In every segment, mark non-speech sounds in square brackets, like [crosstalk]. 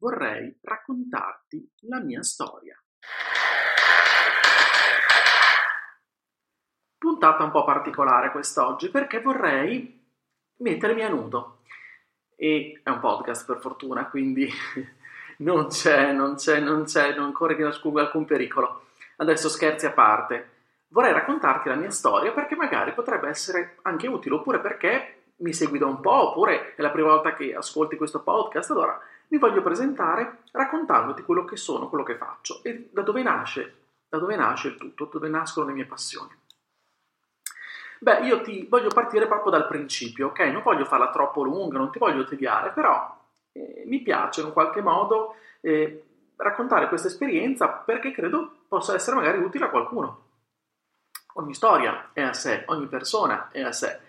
vorrei raccontarti la mia storia. Puntata un po' particolare quest'oggi perché vorrei mettermi a nudo. E è un podcast per fortuna, quindi [laughs] non c'è, non c'è, non c'è, non corre alcun pericolo. Adesso scherzi a parte vorrei raccontarti la mia storia perché magari potrebbe essere anche utile, oppure perché mi segui da un po', oppure è la prima volta che ascolti questo podcast, allora mi voglio presentare raccontandoti quello che sono, quello che faccio e da dove nasce, da dove nasce il tutto, dove nascono le mie passioni. Beh, io ti voglio partire proprio dal principio, ok? Non voglio farla troppo lunga, non ti voglio tediare, però eh, mi piace in qualche modo eh, raccontare questa esperienza perché credo possa essere magari utile a qualcuno. Ogni storia è a sé, ogni persona è a sé,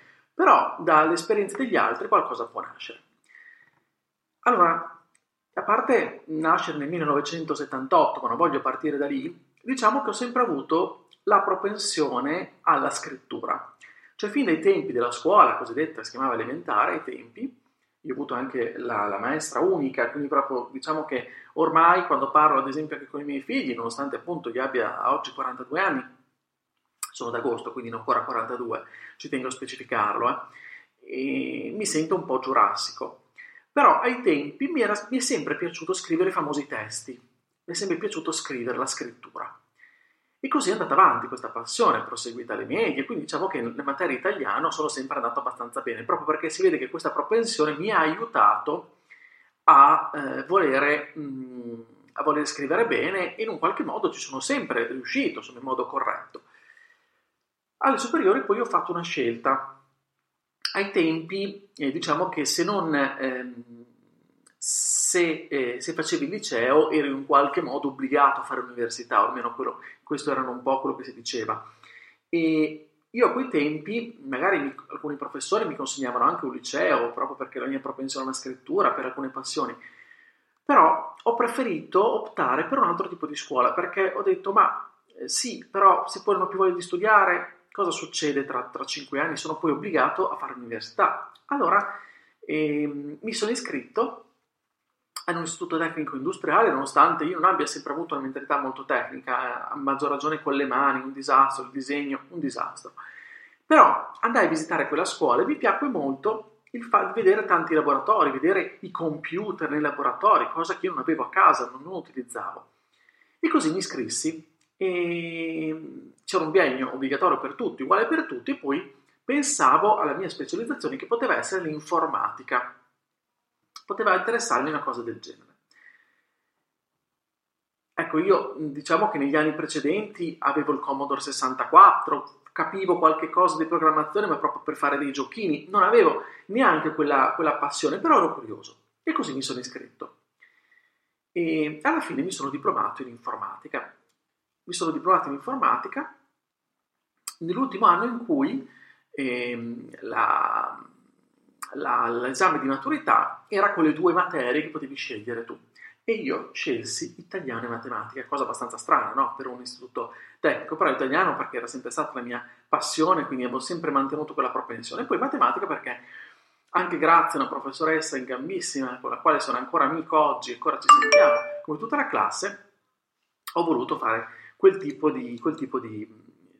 però dalle esperienze degli altri qualcosa può nascere. Allora, a parte nascere nel 1978, ma non voglio partire da lì, diciamo che ho sempre avuto la propensione alla scrittura. Cioè, fin dai tempi della scuola cosiddetta, si chiamava elementare, ai tempi, io ho avuto anche la, la, maestra unica, quindi proprio diciamo che ormai quando parlo ad esempio anche con i miei figli, nonostante appunto io abbia oggi 42 anni, sono d'agosto, quindi non ancora 42, ci tengo a specificarlo, eh, mi sento un po' giurassico. Però ai tempi mi, era, mi è sempre piaciuto scrivere i famosi testi, mi è sempre piaciuto scrivere la scrittura. E così è andata avanti questa passione, proseguita alle medie, quindi diciamo che nelle materie italiano sono sempre andato abbastanza bene, proprio perché si vede che questa propensione mi ha aiutato a, eh, volere, mh, mm, a voler scrivere bene e in un qualche modo ci sono sempre riuscito, insomma, in modo corretto. Alle superiori poi ho fatto una scelta. Ai tempi, eh, diciamo che se non ehm, se, eh, se, facevi il liceo eri in qualche modo obbligato a fare l'università, o almeno quello, questo era un po' quello che si diceva. E io a quei tempi, magari mi, alcuni professori mi consegnavano anche un liceo, proprio perché la mia propensione alla scrittura, per alcune passioni, però ho preferito optare per un altro tipo di scuola, perché ho detto, ma eh, sì, però se poi non ho più voglia di studiare, cosa succede tra, tra 5 anni? Sono poi obbligato a fare l'università. Allora ehm, mi sono iscritto ad un istituto tecnico industriale, nonostante io non abbia sempre avuto una mentalità molto tecnica, a maggior ragione con le mani, un disastro, il disegno, un disastro. Però andai a visitare quella scuola e mi piacque molto il di vedere tanti laboratori, vedere i computer nei laboratori, cosa che io non avevo a casa, non utilizzavo. E così mi iscrissi e c'era un biennio obbligatorio per tutti, uguale per tutti, e poi pensavo alla mia specializzazione che poteva essere l'informatica. Poteva interessarmi una cosa del genere. Ecco, io diciamo che negli anni precedenti avevo il Commodore 64, capivo qualche cosa di programmazione, ma proprio per fare dei giochini, non avevo neanche quella, quella passione, però ero curioso e così mi sono iscritto. E alla fine mi sono diplomato in informatica mi sono diplomato in informatica nell'ultimo anno in cui ehm, la, la, l'esame di maturità era con le due materie che potevi scegliere tu. E io scelsi italiano e matematica, cosa abbastanza strana no? per un istituto tecnico, però italiano perché era sempre stata la mia passione, quindi avevo sempre mantenuto quella propensione, e poi matematica perché anche grazie a una professoressa in gambissima, con la quale sono ancora amico oggi, ancora ci sentiamo, come tutta la classe, ho voluto fare quel tipo di, quel tipo di,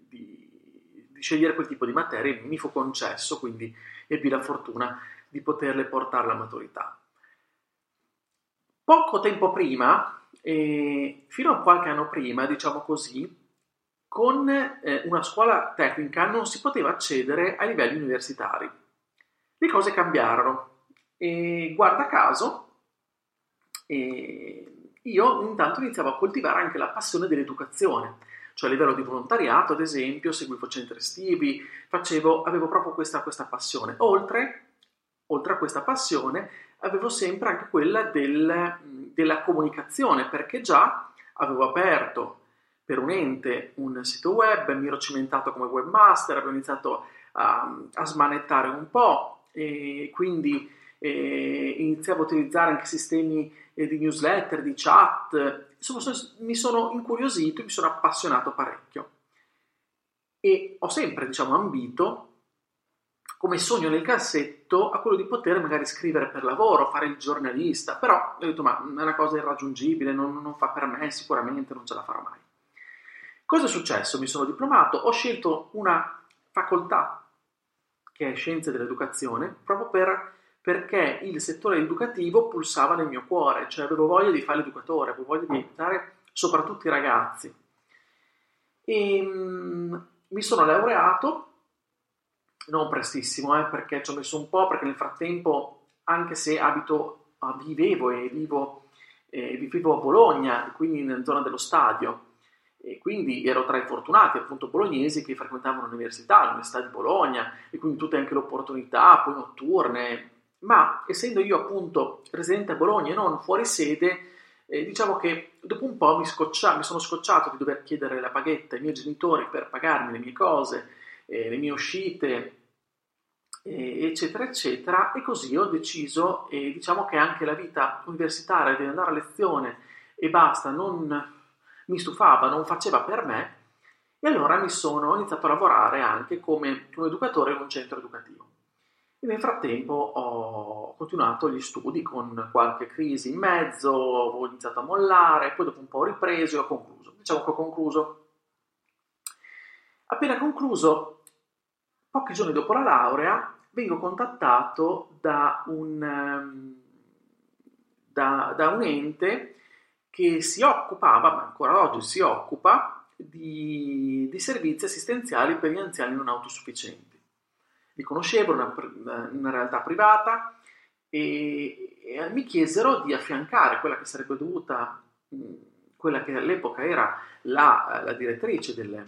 di, di scegliere quel tipo di materie mi fu concesso, quindi ebbi la fortuna di poterle portare alla maturità. Poco tempo prima, eh, fino a qualche anno prima, diciamo così, con eh, una scuola tecnica non si poteva accedere ai livelli universitari. Le cose cambiarono e guarda caso, eh, io intanto iniziavo a coltivare anche la passione dell'educazione, cioè a livello di volontariato, ad esempio, seguivo centri estivi, facevo, avevo proprio questa, questa passione. Oltre, oltre, a questa passione, avevo sempre anche quella del, della comunicazione, perché già avevo aperto per un ente un sito web, mi ero cimentato come webmaster, avevo iniziato a, a smanettare un po' e quindi eh, iniziavo a utilizzare anche sistemi eh, di newsletter, di chat, insomma mi sono incuriosito, mi sono appassionato parecchio e ho sempre diciamo ambito come sogno nel cassetto a quello di poter magari scrivere per lavoro, fare il giornalista, però ho detto ma è una cosa irraggiungibile, non, non fa per me sicuramente, non ce la farò mai. Cosa è successo? Mi sono diplomato, ho scelto una facoltà che è Scienze dell'Educazione proprio per, perché il settore educativo pulsava nel mio cuore, cioè avevo voglia di fare l'educatore, avevo voglia di aiutare soprattutto i ragazzi. E, um, mi sono laureato non prestissimo, eh, perché ci ho messo un po', perché nel frattempo, anche se abito, vivevo e vivo, eh, vivevo a Bologna, quindi nella zona dello stadio, e quindi ero tra i fortunati appunto bolognesi che frequentavano l'università, l'università di Bologna, e quindi tutte anche le opportunità, poi notturne, ma essendo io appunto residente a Bologna e non fuori sede, eh, diciamo che dopo un po' mi, scoccia, mi sono scocciato di dover chiedere la paghetta ai miei genitori per pagarmi le mie cose, eh, le mie uscite, eh, eccetera, eccetera, e così ho deciso, e diciamo che anche la vita universitaria di andare a lezione e basta, non mi stufava, non faceva per me, e allora mi sono iniziato a lavorare anche come, come educatore in un centro educativo. E nel frattempo ho continuato gli studi con qualche crisi in mezzo, ho iniziato a mollare, poi dopo un po' ho ripreso e ho concluso. Diciamo che ho concluso. Appena concluso, Pochi giorni dopo la laurea vengo contattato da un, ehm, da, da un ente che si occupava, ma ancora oggi si occupa, di, di, servizi assistenziali per gli anziani non autosufficienti. Li conoscevo, una, una realtà privata, e, e, mi chiesero di affiancare quella che sarebbe dovuta, quella che all'epoca era la, la direttrice del,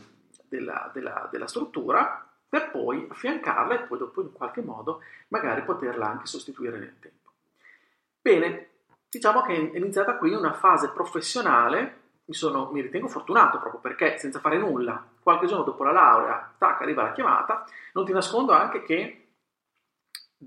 della, della, della struttura, per poi affiancarla e poi dopo in qualche modo magari poterla anche sostituire nel tempo. Bene, diciamo che è iniziata qui una fase professionale, mi, sono, mi ritengo fortunato proprio perché senza fare nulla, qualche giorno dopo la laurea, tac, arriva la chiamata, non ti nascondo anche che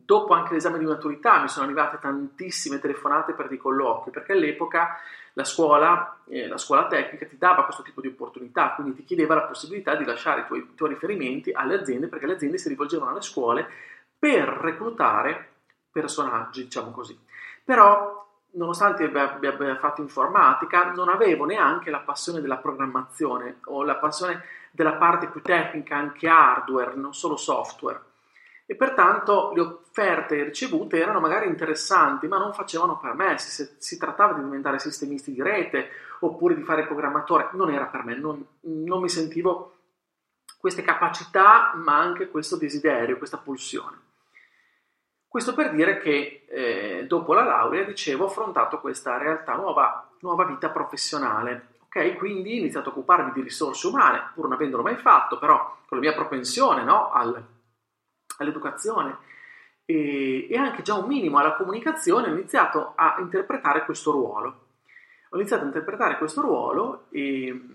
dopo anche l'esame di maturità mi sono arrivate tantissime telefonate per dei colloqui, perché all'epoca la scuola, eh, la scuola tecnica ti dava questo tipo di opportunità, quindi ti chiedeva la possibilità di lasciare i tuoi, i tuoi riferimenti alle aziende, perché le aziende si rivolgevano alle scuole per reclutare personaggi, diciamo così. Però nonostante abbia, fatto informatica, non avevo neanche la passione della programmazione o la passione della parte più tecnica, anche hardware, non solo software e pertanto le offerte ricevute erano magari interessanti, ma non facevano per me. Se si trattava di diventare sistemisti di rete oppure di fare programmatore, non era per me, non, non mi sentivo queste capacità, ma anche questo desiderio, questa pulsione. Questo per dire che eh, dopo la laurea, dicevo, ho affrontato questa realtà nuova, nuova vita professionale. Ok, quindi ho iniziato a occuparmi di risorse umane, pur non avendolo mai fatto, però con la mia propensione no, al all'educazione e, e anche già un minimo alla comunicazione, ho iniziato a interpretare questo ruolo. Ho iniziato a interpretare questo ruolo e,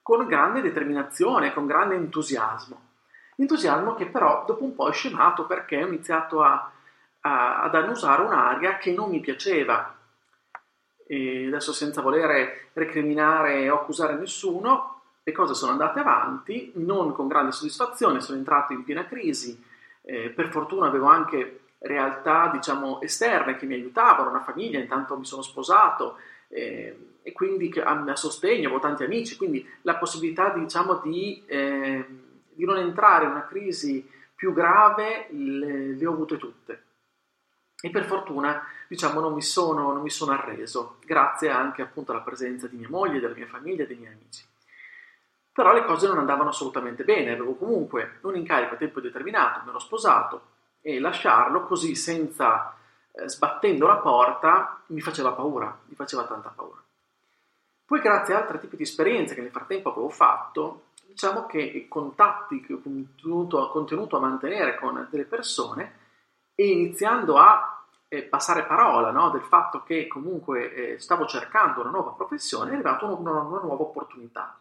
con grande determinazione, con grande entusiasmo. Entusiasmo che però dopo un po' è scemato perché ho iniziato a, a, ad annusare un'aria che non mi piaceva. E adesso senza volere recriminare o accusare nessuno, le cose sono andate avanti, non con grande soddisfazione, sono entrato in piena crisi, eh, per fortuna avevo anche realtà diciamo esterne che mi aiutavano, una famiglia, intanto mi sono sposato eh, e quindi a, a, sostegno, avevo tanti amici, quindi la possibilità diciamo di, eh, di non entrare in una crisi più grave le, le ho avute tutte. E per fortuna, diciamo, non mi, sono, non mi sono arreso, grazie anche appunto alla presenza di mia moglie, della mia famiglia dei miei amici. Però le cose non andavano assolutamente bene, avevo comunque un incarico a tempo determinato, mi ero sposato e lasciarlo così senza eh, sbattendo la porta mi faceva paura, mi faceva tanta paura. Poi grazie a altri tipi di esperienze che nel frattempo avevo fatto, diciamo che i contatti che ho continuato, ho continuato a mantenere con delle persone e iniziando a eh, passare parola no, del fatto che comunque eh, stavo cercando una nuova professione, è arrivata una, una, una, nuova opportunità.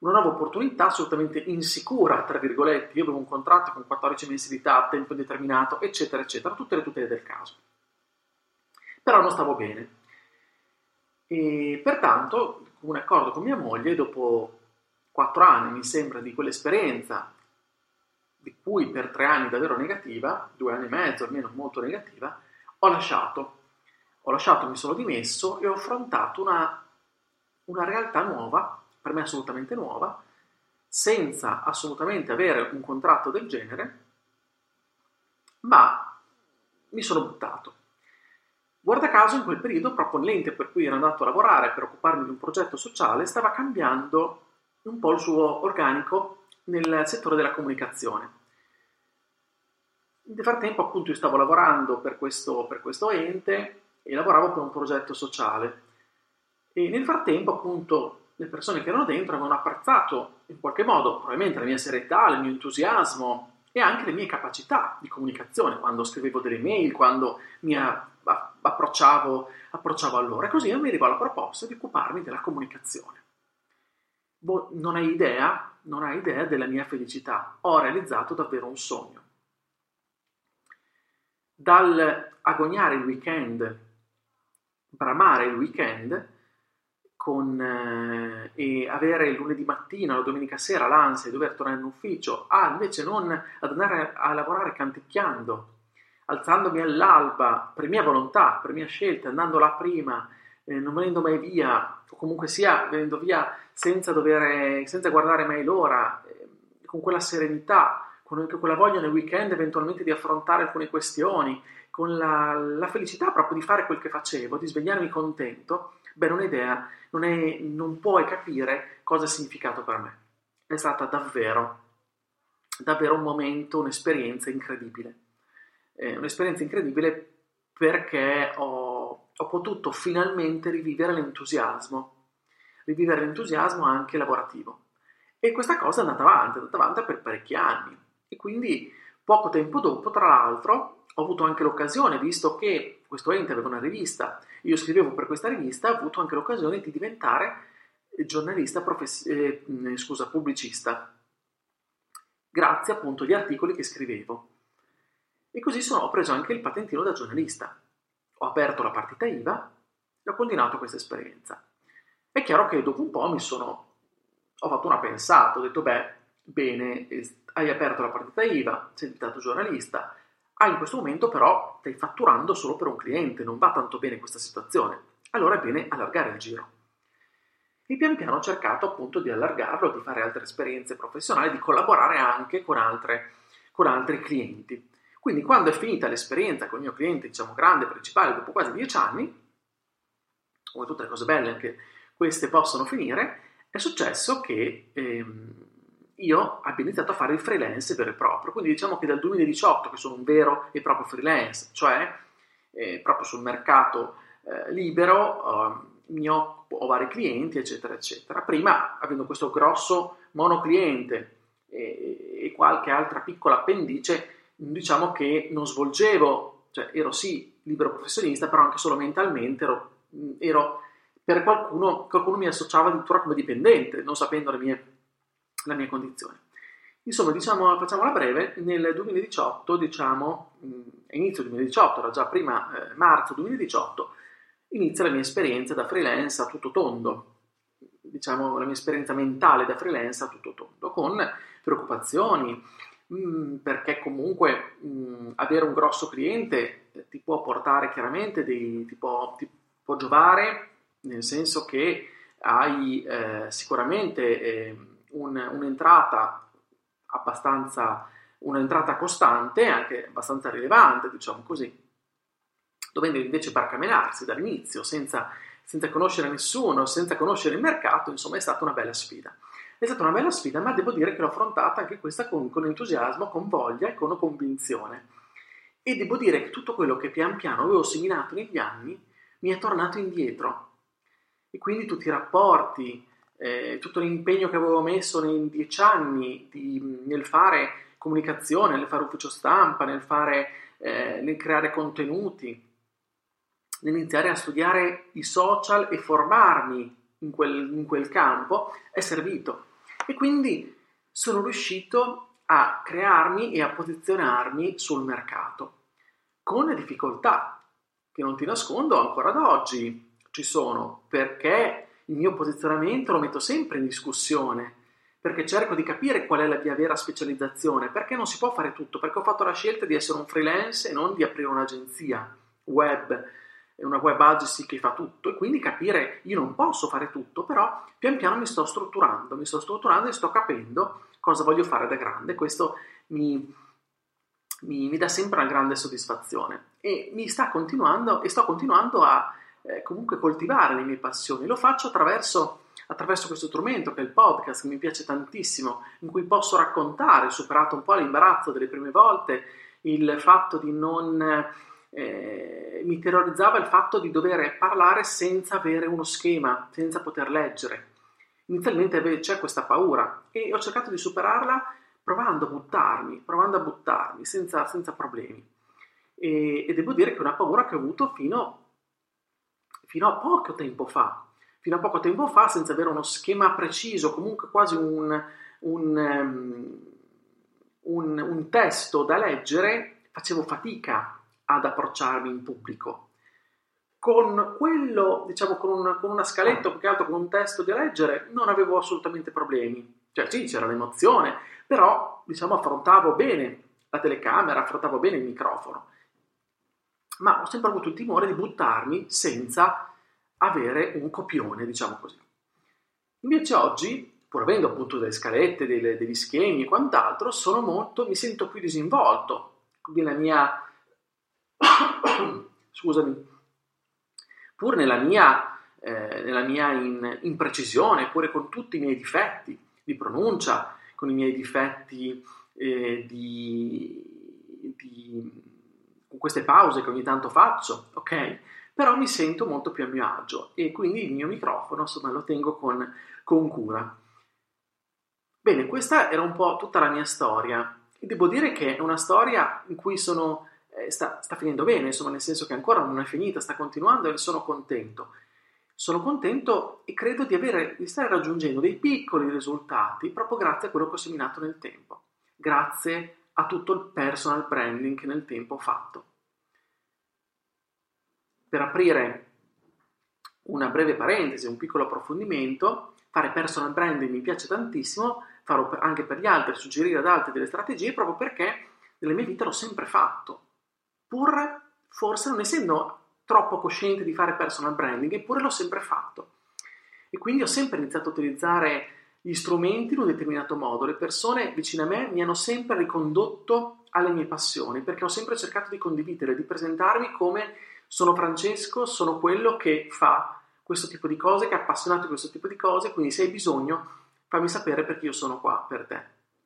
Una nuova opportunità assolutamente insicura, tra virgolette. Io avevo un contratto con 14 mensilità a tempo indeterminato, eccetera, eccetera, tutte le tutele del caso. Però non stavo bene. E pertanto, un accordo con mia moglie, dopo 4 anni, mi sembra, di quell'esperienza di cui per tre anni davvero negativa, due anni e mezzo almeno molto negativa, ho lasciato. Ho lasciato, mi sono dimesso e ho affrontato una, una realtà nuova, per me assolutamente nuova, senza assolutamente avere un contratto del genere, ma mi sono buttato. Guarda caso, in quel periodo, proprio l'ente per cui ero andato a lavorare per occuparmi di un progetto sociale stava cambiando un po' il suo organico nel settore della comunicazione. Nel frattempo appunto io stavo lavorando per questo, per questo ente e lavoravo per un progetto sociale e nel frattempo appunto le persone che erano dentro avevano apprezzato in qualche modo probabilmente la mia serietà, il mio entusiasmo e anche le mie capacità di comunicazione quando scrivevo delle mail, quando mi approcciavo, approcciavo a loro e così mi arrivò la proposta di occuparmi della comunicazione. Boh, non hai idea, non hai idea della mia felicità, ho realizzato davvero un sogno. Dal agognare il weekend, bramare il weekend con, eh, e avere il lunedì mattina la domenica sera l'ansia di dover tornare in ufficio, a invece non ad andare a lavorare canticchiando, alzandomi all'alba per mia volontà, per mia scelta, andando là prima, eh, non venendo mai via, o comunque sia venendo via senza, dover, senza guardare mai l'ora, eh, con quella serenità con quella voglia nel weekend eventualmente di affrontare alcune questioni, con la, la felicità proprio di fare quel che facevo, di svegliarmi contento, beh, non hai idea, non, è, non puoi capire cosa ha significato per me. È stata davvero, davvero un momento, un'esperienza incredibile. Eh, un'esperienza incredibile perché ho, ho potuto finalmente rivivere l'entusiasmo, rivivere l'entusiasmo anche lavorativo. E questa cosa è andata avanti, è andata avanti per parecchi anni. E quindi poco tempo dopo, tra l'altro, ho avuto anche l'occasione, visto che questo ente aveva una rivista, io scrivevo per questa rivista, ho avuto anche l'occasione di diventare giornalista, profess- eh, scusa, pubblicista, grazie appunto agli articoli che scrivevo. E così sono, ho preso anche il patentino da giornalista. Ho aperto la partita IVA e ho continuato questa esperienza. È chiaro che dopo un po' mi sono, ho fatto una pensata, ho detto, beh, bene, hai aperto la partita IVA, sei diventato giornalista, ah, in questo momento però stai fatturando solo per un cliente, non va tanto bene questa situazione, allora è bene allargare il giro. E pian piano ho cercato appunto di allargarlo, di fare altre esperienze professionali, di collaborare anche con, altre, con altri clienti. Quindi quando è finita l'esperienza con il mio cliente, diciamo grande, principale, dopo quasi dieci anni, come tutte le cose belle anche queste possono finire, è successo che ehm, io abbia iniziato a fare il freelance vero e proprio. Quindi diciamo che dal 2018 che sono un vero e proprio freelance, cioè eh, proprio sul mercato eh, libero, eh, mi occupo, ho vari clienti, eccetera, eccetera. Prima, avendo questo grosso monocliente e, e qualche altra piccola appendice, diciamo che non svolgevo, cioè ero sì libero professionista, però anche solo mentalmente ero, ero per qualcuno, qualcuno mi associava addirittura come dipendente, non sapendo le mie la mia condizione. Insomma, diciamo, facciamola breve, nel 2018, diciamo, inizio 2018, era già prima eh, marzo 2018, inizia la mia esperienza da freelance a tutto tondo, diciamo la mia esperienza mentale da freelance a tutto tondo, con preoccupazioni, mh, perché comunque mh, avere un grosso cliente eh, ti può portare chiaramente dei, ti può, ti può giovare, nel senso che hai eh, sicuramente... Eh, un, un'entrata abbastanza, un'entrata costante, anche abbastanza rilevante, diciamo così, dovendo invece barcamenarsi dall'inizio senza, senza conoscere nessuno, senza conoscere il mercato, insomma è stata una bella sfida. È stata una bella sfida, ma devo dire che l'ho affrontata anche questa con, con entusiasmo, con voglia e con convinzione. E devo dire che tutto quello che pian piano avevo seminato negli anni mi è tornato indietro. E quindi tutti i rapporti, eh, tutto l'impegno che avevo messo nei dieci anni di, nel fare comunicazione, nel fare ufficio stampa, nel fare eh, nel creare contenuti, nell'iniziare a studiare i social e formarmi in quel, in quel campo, è servito. E quindi sono riuscito a crearmi e a posizionarmi sul mercato, con difficoltà che non ti nascondo ancora ad oggi ci sono, perché il mio posizionamento lo metto sempre in discussione, perché cerco di capire qual è la mia vera specializzazione, perché non si può fare tutto, perché ho fatto la scelta di essere un freelance e non di aprire un'agenzia web, una web agency che fa tutto e quindi capire io non posso fare tutto, però pian piano mi sto strutturando, mi sto strutturando e sto capendo cosa voglio fare da grande. Questo mi, mi, mi dà sempre una grande soddisfazione e mi sta continuando e sto continuando a eh, comunque coltivare le mie passioni. Lo faccio attraverso, attraverso questo strumento che è il podcast, che mi piace tantissimo, in cui posso raccontare, superato un po' l'imbarazzo delle prime volte, il fatto di non... Eh, mi terrorizzava il fatto di dover parlare senza avere uno schema, senza poter leggere. Inizialmente c'è questa paura e ho cercato di superarla provando a buttarmi, provando a buttarmi senza, senza problemi. E, e, devo dire che è una paura che ho avuto fino fino a poco tempo fa. Fino a poco tempo fa, senza avere uno schema preciso, comunque quasi un, un, um, un, un testo da leggere, facevo fatica ad approcciarmi in pubblico. Con quello, diciamo, con, un, con una scaletta, più che altro con un testo da leggere, non avevo assolutamente problemi. Cioè, sì, c'era l'emozione, però, diciamo, affrontavo bene la telecamera, affrontavo bene il microfono ma ho sempre avuto il timore di buttarmi senza avere un copione, diciamo così. Invece oggi, pur avendo appunto delle scalette, delle, degli schemi e quant'altro, sono molto, mi sento più disinvolto nella mia, [coughs] scusami, pur nella mia, eh, nella mia in, imprecisione, pure con tutti i miei difetti di pronuncia, con i miei difetti eh, di, di con queste pause che ogni tanto faccio, ok? Però mi sento molto più a mio agio e quindi il mio microfono, insomma, lo tengo con, con cura. Bene, questa era un po' tutta la mia storia. E devo dire che è una storia in cui sono, sta, sta, finendo bene, insomma, nel senso che ancora non è finita, sta continuando e sono contento. Sono contento e credo di, avere, di stare raggiungendo dei piccoli risultati proprio grazie a quello che ho seminato nel tempo. Grazie a tutto il personal branding che nel tempo ho fatto. Per aprire una breve parentesi, un piccolo approfondimento, fare personal branding mi piace tantissimo, farò anche per gli altri, suggerire ad altri delle strategie proprio perché nelle mie vite l'ho sempre fatto, pur forse non essendo troppo cosciente di fare personal branding, eppure l'ho sempre fatto. E quindi ho sempre iniziato a utilizzare gli strumenti in un determinato modo. Le persone vicine a me mi hanno sempre ricondotto alle mie passioni perché ho sempre cercato di condividere, di presentarmi come sono Francesco, sono quello che fa questo tipo di cose, che è appassionato di questo tipo di cose, quindi se hai bisogno fammi sapere perché io sono qua per te.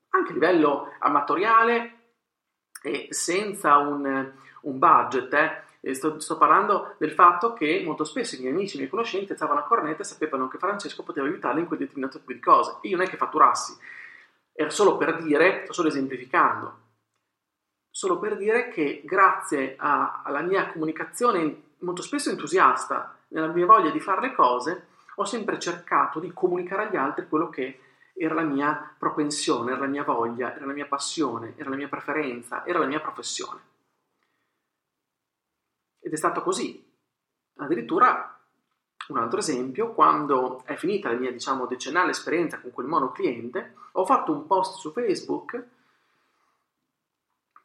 Anche a livello amatoriale e senza un, un budget, eh, Sto, sto, parlando del fatto che molto spesso i miei amici, i miei conoscenti alzavano la cornetta e sapevano che Francesco poteva aiutarli in quel determinato tipo di cose. Io non è che fatturassi, era solo per dire, sto solo esemplificando, solo per dire che grazie a, alla mia comunicazione molto spesso entusiasta, nella mia voglia di fare le cose, ho sempre cercato di comunicare agli altri quello che era la mia propensione, era la mia voglia, era la mia passione, era la mia preferenza, era la mia professione. Ed è stato così. Addirittura, un altro esempio, quando è finita la mia, diciamo, decennale esperienza con quel monocliente, ho fatto un post su Facebook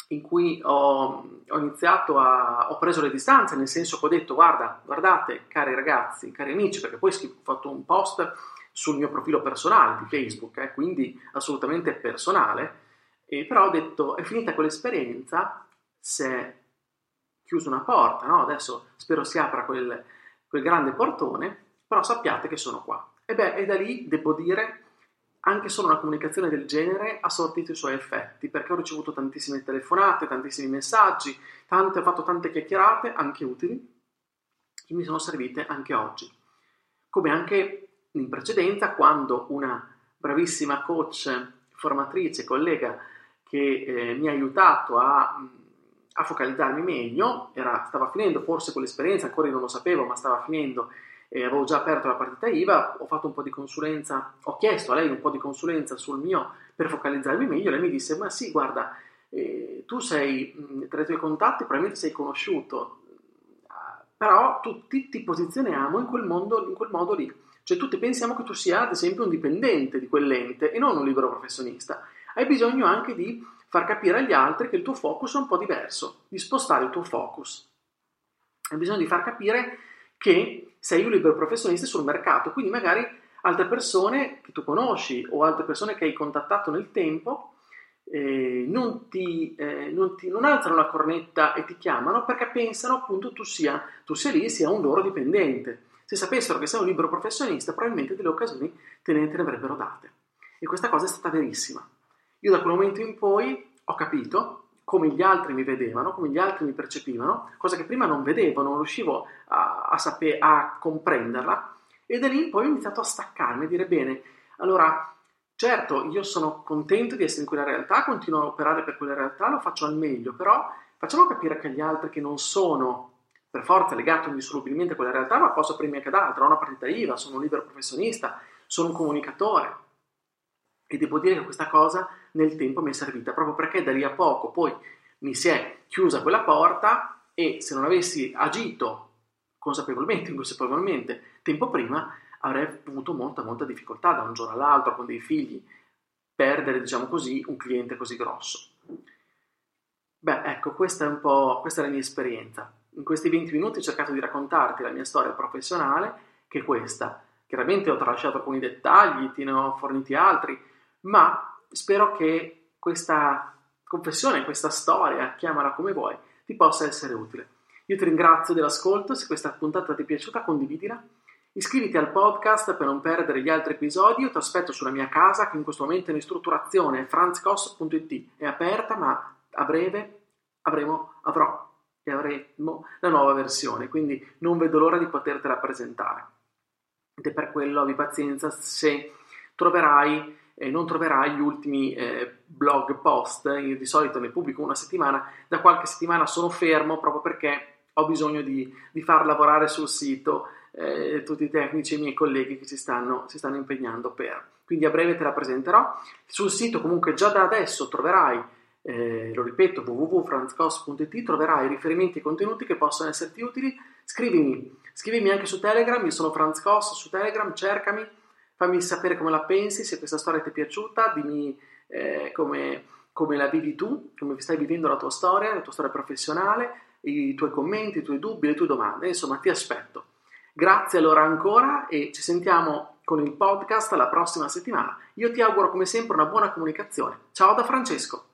in cui ho, ho, iniziato a, ho preso le distanze, nel senso che ho detto, guarda, guardate, cari ragazzi, cari amici, perché poi ho fatto un post sul mio profilo personale di Facebook, eh, quindi assolutamente personale, e però ho detto, è finita quell'esperienza, se chiuso una porta, no? adesso spero si apra quel, quel grande portone, però sappiate che sono qua. E beh, e da lì devo dire anche solo una comunicazione del genere ha sortito i suoi effetti, perché ho ricevuto tantissime telefonate, tantissimi messaggi, tante, ho fatto tante chiacchierate, anche utili, che mi sono servite anche oggi. Come anche in precedenza, quando una bravissima coach, formatrice, collega che eh, mi ha aiutato a a focalizzarmi meglio, era, stava finendo forse quell'esperienza, ancora io non lo sapevo, ma stava finendo e avevo già aperto la partita IVA, ho fatto un po' di consulenza, ho chiesto a lei un po' di consulenza sul mio per focalizzarmi meglio, lei mi disse ma sì guarda, eh, tu sei tra i tuoi contatti, probabilmente sei conosciuto, però tutti ti posizioniamo in quel, mondo, in quel modo lì, cioè tutti pensiamo che tu sia ad esempio un dipendente di quell'ente e non un libero professionista, hai bisogno anche di far capire agli altri che il tuo focus è un po' diverso, di spostare il tuo focus. Hai bisogno di far capire che sei un libero professionista sul mercato, quindi magari altre persone che tu conosci o altre persone che hai contattato nel tempo eh, non, ti, eh, non, ti, non, alzano la cornetta e ti chiamano perché pensano appunto tu sia, tu sia lì, sia un loro dipendente. Se sapessero che sei un libero professionista, probabilmente delle occasioni te ne, te ne avrebbero date. E questa cosa è stata verissima. Io da quel momento in poi ho capito come gli altri mi vedevano, come gli altri mi percepivano, cosa che prima non vedevo, non riuscivo a, a, saper, a comprenderla, e da lì poi ho iniziato a staccarmi, a dire bene, allora certo io sono contento di essere in quella realtà, continuo a operare per quella realtà, lo faccio al meglio, però facciamo capire che gli altri che non sono per forza legati indissolubilmente a quella realtà, ma posso aprirmi anche ad altro, ho una partita IVA, sono un libero professionista, sono un comunicatore, e devo dire che questa cosa nel tempo mi è servita proprio perché da lì a poco poi mi si è chiusa quella porta e se non avessi agito consapevolmente, inconsapevolmente, tempo prima, avrei avuto molta, molta difficoltà da un giorno all'altro con dei figli perdere, diciamo così, un cliente così grosso. Beh, ecco, questa è un po' questa è la mia esperienza. In questi 20 minuti ho cercato di raccontarti la mia storia professionale, che è questa. Chiaramente ho tralasciato alcuni dettagli, te ne ho forniti altri, ma spero che questa confessione, questa storia, chiamala come vuoi, ti possa essere utile. Io ti ringrazio dell'ascolto, se questa puntata ti è piaciuta condividila, iscriviti al podcast per non perdere gli altri episodi, io ti aspetto sulla mia casa che in questo momento è in ristrutturazione, franzcos.it, è aperta ma a breve avremo, avrò e avremo la nuova versione, quindi non vedo l'ora di potertela presentare. Ed è per quello abbi pazienza se troverai eh, non troverai gli ultimi eh, blog post, io di solito ne pubblico una settimana, da qualche settimana sono fermo proprio perché ho bisogno di, di far lavorare sul sito eh, tutti i tecnici e i miei colleghi che si stanno, si stanno impegnando per. Quindi a breve te la presenterò. Sul sito comunque già da adesso troverai eh, lo ripeto, www.franzcos.it, troverai riferimenti e contenuti che possono esserti utili. Scrivimi, scrivimi anche su Telegram, io sono Franz Cos su Telegram, cercami, fammi sapere come la pensi, se questa storia ti è piaciuta, dimmi eh, come, come, la vivi tu, come stai vivendo la tua storia, la tua storia professionale, i tuoi commenti, i tuoi dubbi, le tue domande, insomma ti aspetto. Grazie allora ancora e ci sentiamo con il podcast la prossima settimana. Io ti auguro come sempre una buona comunicazione. Ciao da Francesco!